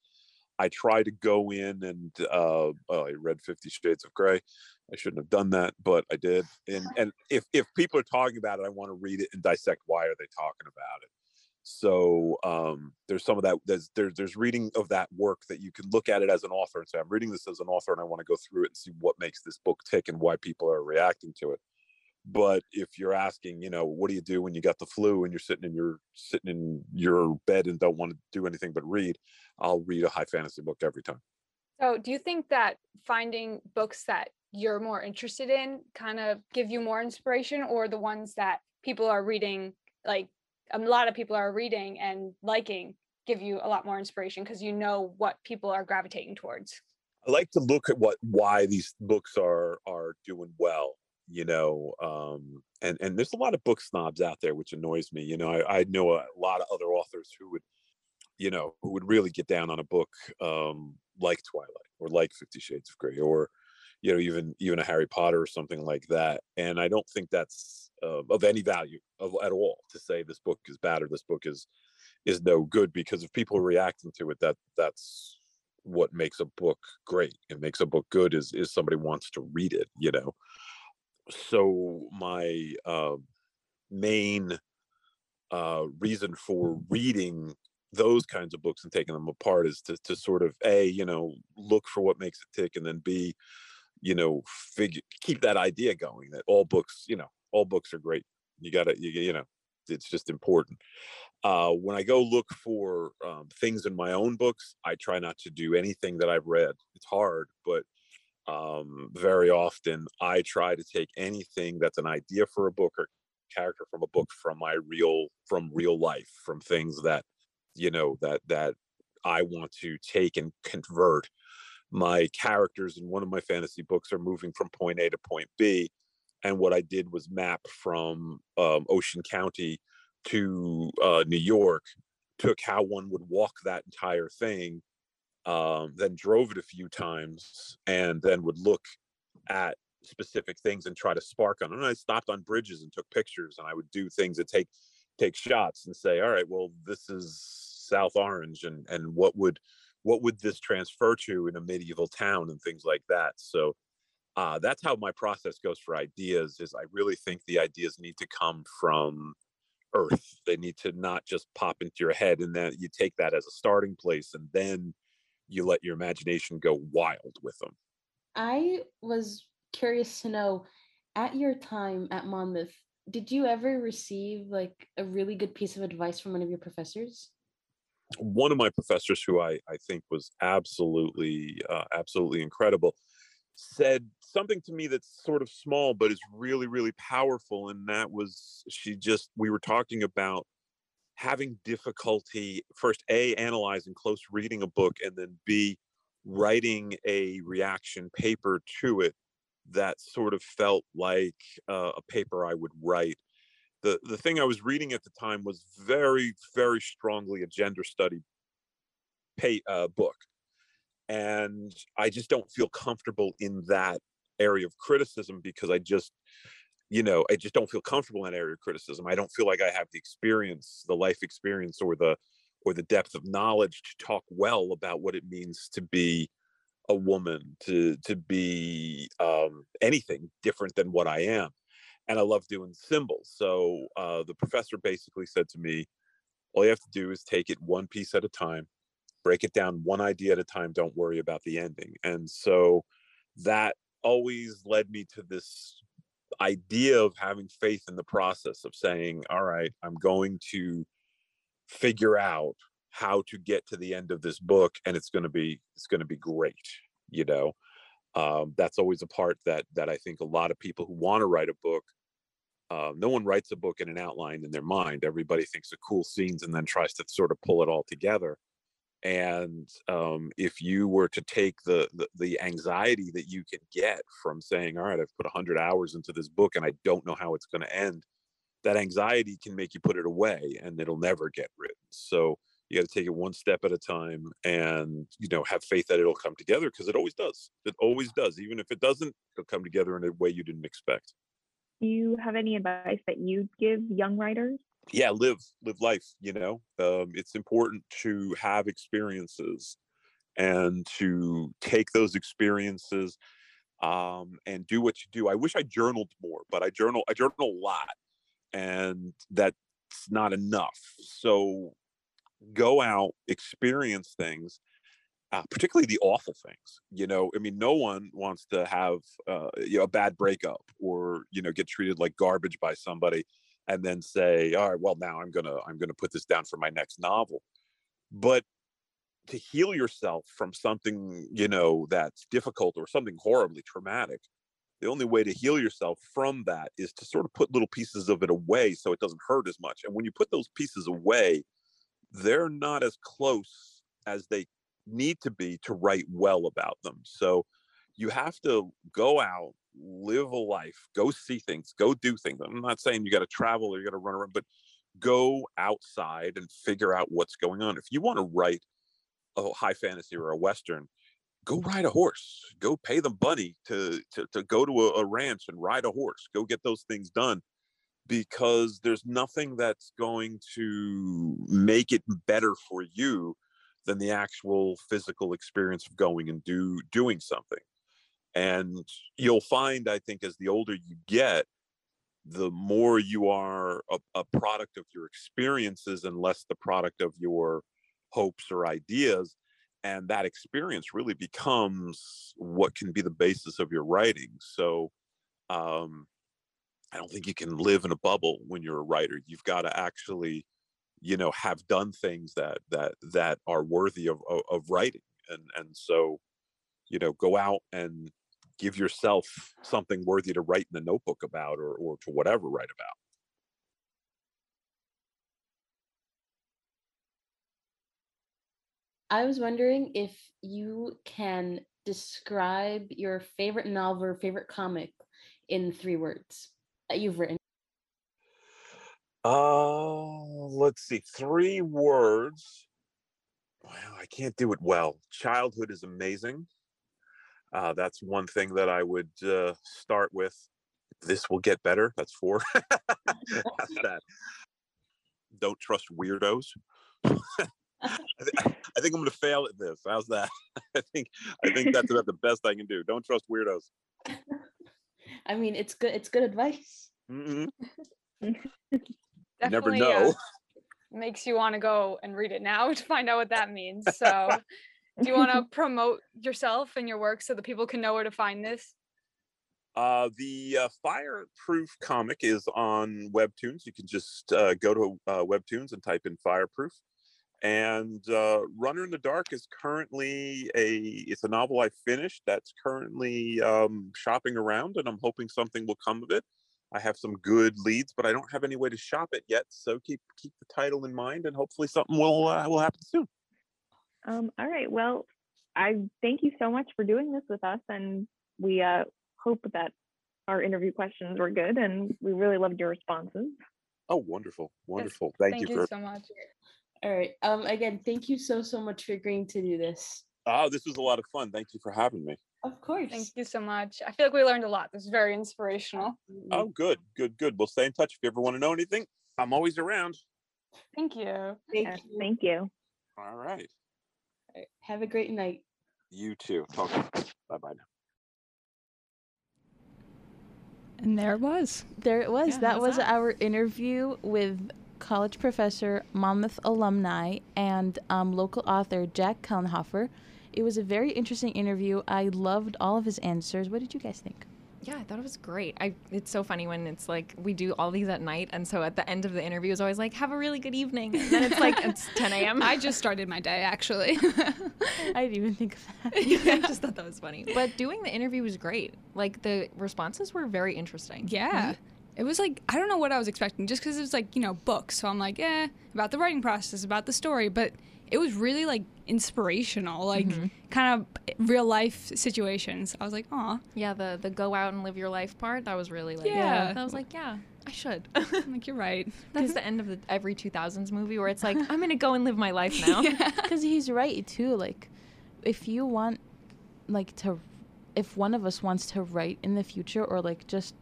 i try to go in and uh well, i read 50 shades of gray i shouldn't have done that but i did and and if if people are talking about it i want to read it and dissect why are they talking about it. So um there's some of that there's there's there's reading of that work that you can look at it as an author and say i'm reading this as an author and i want to go through it and see what makes this book tick and why people are reacting to it but if you're asking you know what do you do when you got the flu and you're sitting in your sitting in your bed and don't want to do anything but read? I'll read a high fantasy book every time. So, do you think that finding books that you're more interested in kind of give you more inspiration, or the ones that people are reading, like a lot of people are reading and liking, give you a lot more inspiration because you know what people are gravitating towards? I like to look at what why these books are are doing well, you know. Um, and and there's a lot of book snobs out there, which annoys me. You know, I, I know a lot of other authors who would, you know, who would really get down on a book um, like Twilight or like Fifty Shades of Grey or, you know, even even a Harry Potter or something like that. And I don't think that's uh, of any value of, at all to say this book is bad or this book is is no good because if people are reacting to it, that that's what makes a book great it makes a book good is is somebody wants to read it you know so my uh, main uh, reason for reading those kinds of books and taking them apart is to, to sort of a you know look for what makes it tick and then b you know figure keep that idea going that all books you know all books are great. You gotta you, you know it's just important. Uh, when I go look for um, things in my own books, I try not to do anything that I've read. It's hard, but um, very often I try to take anything that's an idea for a book or character from a book from my real from real life, from things that you know that that I want to take and convert. My characters in one of my fantasy books are moving from point A to point B, and what I did was map from um, Ocean County to uh, New York, took how one would walk that entire thing, um, then drove it a few times, and then would look at specific things and try to spark on. And I stopped on bridges and took pictures, and I would do things that take take shots and say, "All right, well, this is South Orange, and and what would what would this transfer to in a medieval town and things like that." So. Uh, that's how my process goes for ideas is i really think the ideas need to come from earth they need to not just pop into your head and then you take that as a starting place and then you let your imagination go wild with them I was curious to know at your time at Monmouth, did you ever receive like a really good piece of advice from one of your professors? one of my professors who i i think was absolutely uh, absolutely incredible said something to me that's sort of small but is really really powerful and that was she just we were talking about having difficulty first a analyzing close reading a book and then b writing a reaction paper to it that sort of felt like uh, a paper i would write. The the thing i was reading at the time was very very strongly a gender study pay, uh, book and i just don't feel comfortable in that area of criticism because i just you know i just don't feel comfortable in area of criticism. I don't feel like i have the experience the life experience or the or the depth of knowledge to talk well about what it means to be a woman to to be um, anything different than what i am. And i love doing symbols. So uh, the professor basically said to me all you have to do is take it one piece at a time break it down one idea at a time don't worry about the ending. And so that always led me to this idea of having faith in the process of saying all right i'm going to figure out how to get to the end of this book and it's going to be it's going to be great you know? Um, that's always a part that that i think a lot of people who want to write a book uh, no one writes a book in an outline in their mind. Everybody thinks of cool scenes and then tries to sort of pull it all together and um, if you were to take the, the the anxiety that you can get from saying all right i've put 100 hours into this book and i don't know how it's going to end that anxiety can make you put it away and it'll never get written. So you got to take it one step at a time and you know have faith that it'll come together because it always does. It always does. Even if it doesn't, it'll come together in a way you didn't expect. Do you have any advice that you'd give young writers? Yeah, live live life. You know, um, it's important to have experiences and to take those experiences um, and do what you do. I wish I journaled more, but I journal I journal a lot, and that's not enough. So go out, experience things, uh, particularly the awful things. You know, I mean, no one wants to have uh, you know, a bad breakup or you know get treated like garbage by somebody, and then say, all right, well now I'm gonna I'm gonna put this down for my next novel. But to heal yourself from something you know that's difficult or something horribly traumatic the only way to heal yourself from that is to sort of put little pieces of it away so it doesn't hurt as much and when you put those pieces away they're not as close as they need to be to write well about them so you have to go out live a life go see things go do things. I'm not saying you got to travel or you got to run around but go outside and figure out what's going on. If you want to write a high fantasy or a western go ride a horse. Go pay the money to to, to go to a, a ranch and ride a horse. Go get those things done because there's nothing that's going to make it better for you than the actual physical experience of going and do doing something and you'll find i think as the older you get the more you are a, a product of your experiences and less the product of your hopes or ideas. And that experience really becomes what can be the basis of your writing. So um, i don't think you can live in a bubble when you're a writer. You've got to actually you know have done things that that that are worthy of of, of writing. And and so you know go out and give yourself something worthy to write in the notebook about or or to whatever write about I was wondering if you can describe your favorite novel or favorite comic in three words that you've written. Uh, let's see. Three words. Wow, I can't do it well. Childhood is amazing. Uh, that's one thing that I would uh, start with. This will get better. That's four. that's that. Don't trust weirdos. I, th- I think I'm going to fail at this. How's that? I think I think that's about the best I can do. Don't trust weirdos. I mean, it's good. It's good advice. You never uh, know. makes you want to go and read it now to find out what that means. So, do you want to promote yourself and your work so that people can know where to find this? Uh, the uh, Fireproof comic is on Webtoons. You can just uh, go to uh, Webtoons and type in Fireproof. And uh, Runner in the Dark is currently a it's a novel I finished that's currently um, shopping around, and I'm hoping something will come of it. I have some good leads, but I don't have any way to shop it yet. So keep keep the title in mind, and hopefully something will uh, will happen soon. Um, all right. Well, I thank you so much for doing this with us, and we uh, hope that our interview questions were good, and we really loved your responses. Oh, wonderful, Yes, wonderful! Thank, Thank you you for. so much. All right. Um. Again, thank you so so much for agreeing to do this. Oh, this was a lot of fun. Thank you for having me. Of course. Thank you so much. I feel like we learned a lot. This is very inspirational. Oh, good, good, good. We'll stay in touch if you ever want to know anything. I'm always around. Thank you. Thank Yes, you. thank you. All right. All right, Have a great night. You too. Talk. Bye bye now. And there it was. There it was. Yeah, that was that? our interview with college professor, Monmouth alumni, and um, local author Jack Kelnhofer. It was a very interesting interview. I loved all of his answers. What did you guys think? Yeah, I thought it was great. I it's so funny when it's like we do all these at night, and so at the end of the interview is always like, "Have a really good evening." And then it's like it's 10 a.m. I just started my day actually. I didn't even think of that. yeah, I just thought that was funny. But doing the interview was great. Like the responses were very interesting. yeah. It was like I don't know what I was expecting just because it was like you know books. So I'm like, eh, about the writing process, about the story, but it was really like inspirational, like mm-hmm. kind of real life situations. I was like, oh, Yeah, the the go out and live your life part. That was really like Yeah. I was like, yeah, I should. I'm like you're right. That's the end of the, every 2000s movie where it's like I'm gonna go and live my life now. Because he's right too. Like, if you want, like, to, if one of us wants to write in the future or like just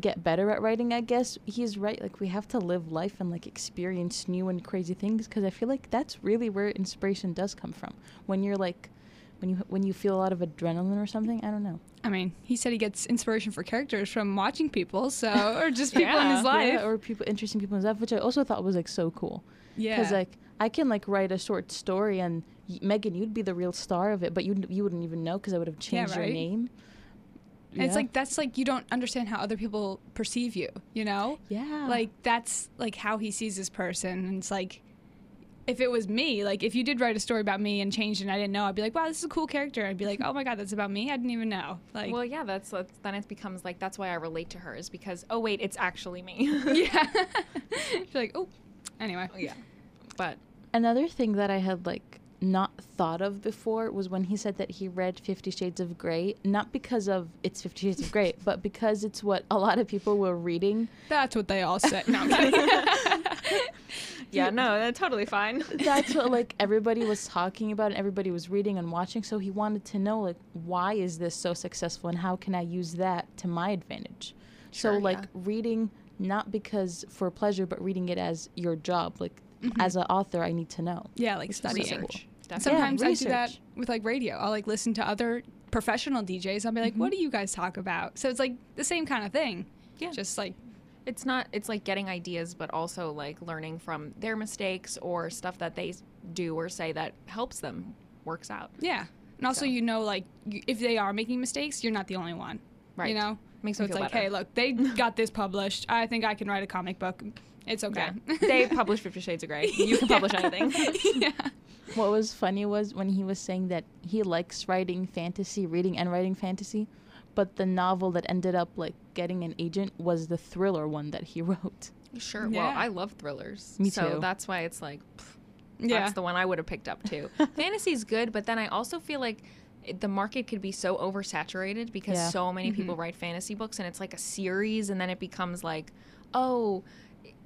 get better at writing, I guess he's right. Like, we have to live life and like experience new and crazy things. Because I feel like that's really where inspiration does come from. When you're like, when you when you feel a lot of adrenaline or something. I don't know. I mean, he said he gets inspiration for characters from watching people, so or just people in his life. Yeah, or people interesting people in his life, which I also thought was like so cool. Yeah. Because like I can like write a short story and y- Megan, you'd be the real star of it, but you you wouldn't even know because I would have changed your right? name. And it's like that's like you don't understand how other people perceive you, you know? yeah, Like that's like how he sees this person and it's like if it was me, like if you did write a story about me and changed it and I didn't know, I'd be like, Wow, this is a cool character. I'd be like, Oh my god, that's about me? I didn't even know. Like well, yeah, that's, that's then it becomes like that's why I relate to her is because oh wait, it's actually me. Yeah. You're like, oh anyway. yeah. But another thing that I had like not thought of before was when he said that he read Fifty Shades of Grey, not because of it's Fifty Shades of Grey, but because it's what a lot of people were reading. That's what they all said. No, yeah, no, that's totally fine. That's what like everybody was talking about and everybody was reading and watching. So he wanted to know like why is this so successful and how can I use that to my advantage. Sure, so like yeah. reading not because for pleasure, but reading it as your job. Like Mm-hmm. as an author, I need to know. yeah, like Which is so cool. Definitely. Sometimes I do that with like radio. I'll like listen to other professional DJs. I'll be like, "What mm-hmm. do you guys talk about?" So it's like the same kind of thing. Yeah. Just like it's not it's like getting ideas but also like learning from their mistakes or stuff that they do or say that helps them works out yeah, and also So. you know like if they are making mistakes, you're not the only one. right You know. Makes So me it's feel like, better. hey, look, they got this published. I think I can write a comic book. It's okay. yeah. they published 50 shades of gray you can publish anything yeah. What was funny was when he was saying that he likes writing fantasy, reading and writing fantasy, but the novel that ended up like getting an agent was the thriller one that he wrote. sure well i love thrillers Me so too. that's why it's like pff, Yeah. that's the one i would have picked up too fantasy's good but then i also feel like it- the market could be so oversaturated because Yeah. so many mm-hmm. people write fantasy books and it's like a series and then it becomes like oh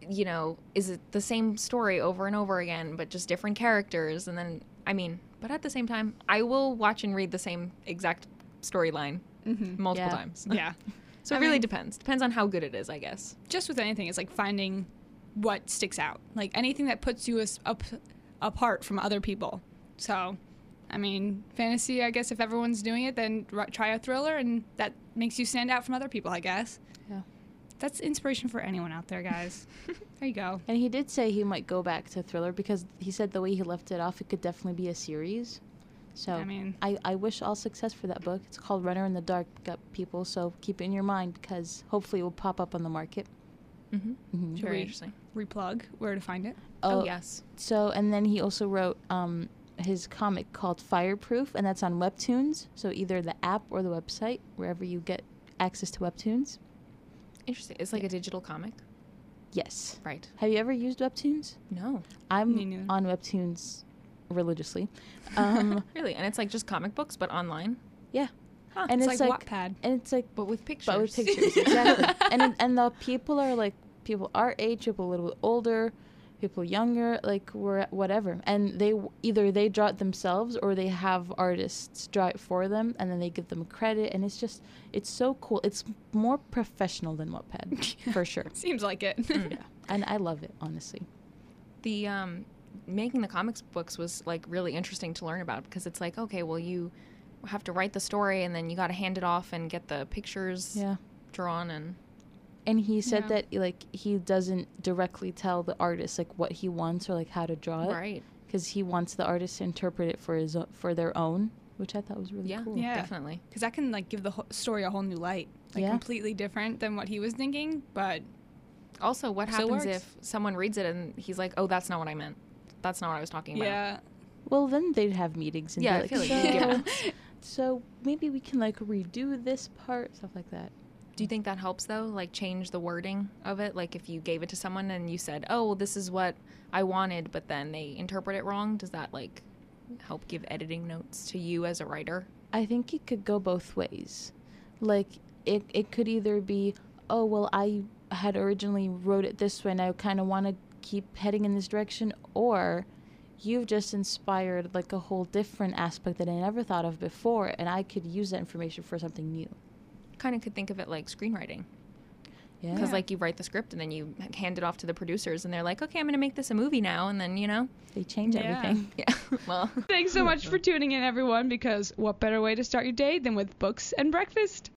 you know is it the same story over and over again but just different characters and then i mean but at the same time i will watch and read the same exact storyline mm-hmm. multiple Yeah. times yeah. so I it really mean- depends depends on how good it is i guess Just with anything, it's like finding what sticks out. Like anything that puts you as, up, apart from other people. So, I mean, fantasy. I guess if everyone's doing it, then r- try a thriller, and that makes you stand out from other people. I guess. Yeah. That's inspiration for anyone out there, guys. there you go. And he did say he might go back to thriller because he said the way he left it off, it could definitely be a series. So I mean- I, I wish all success for that book. It's called Runner in the Dark, got people. So keep it in your mind because hopefully it will pop up on the market. mm-hmm. Mhm. Very interesting replug where to find it? oh yes So and then he also wrote um, his comic called Fireproof, and that's on Webtoons. So either the app or the website, wherever you get access to Webtoons. interesting it's like a digital comic Yes. right Have you ever used Webtoons? no I'm neither. on Webtoons religiously. Um, really and it's like just comic books but online yeah, Huh. and it's, it's, like, like, Wattpad. and it's like but with pictures but with pictures exactly. and and the people are like people our age, people a little bit older, people younger, like we're whatever, and they either they draw it themselves or they have artists draw it for them, and then they give them credit, and it's just it's so cool. It's more professional than Wattpad for sure, Seems like it. yeah, and I love it honestly. the um making the comics books was like really interesting to learn about because it's like okay well you have to write the story and then you got to hand it off and get the pictures Yeah. drawn and And he said Yeah. that like he doesn't directly tell the artist like what he wants or like how to draw it, right because he wants the artist to interpret it for his o- for their own, which I thought was really yeah cool. Yeah. definitely because that can like give the whole story a whole new light like Yeah. completely different than what he was thinking but also what happens works. if someone reads it and he's like oh that's not what i meant that's not what i was talking about yeah Well, then they'd have meetings and Yeah, be like, feel like so, you give so maybe we can like redo this part, stuff like that. Do you think that helps though? Like change the wording of it? Like if you gave it to someone and you said, "Oh, well, this is what I wanted," but then they interpret it wrong, does that like help give editing notes to you as a writer? I think it could go both ways. Like it it could either be, oh well, I had originally wrote it this way and I kind of want to keep heading in this direction or you've just inspired like a whole different aspect that I never thought of before and I could use that information for something new. Kind of could think of it like screenwriting. Yeah. Because like you write the script and then you hand it off to the producers and they're like, okay, I'm gonna make this a movie now, and then you know, they change Yeah. everything. yeah. well, Thanks so much for tuning in, everyone, because what better way to start your day than with books and breakfast?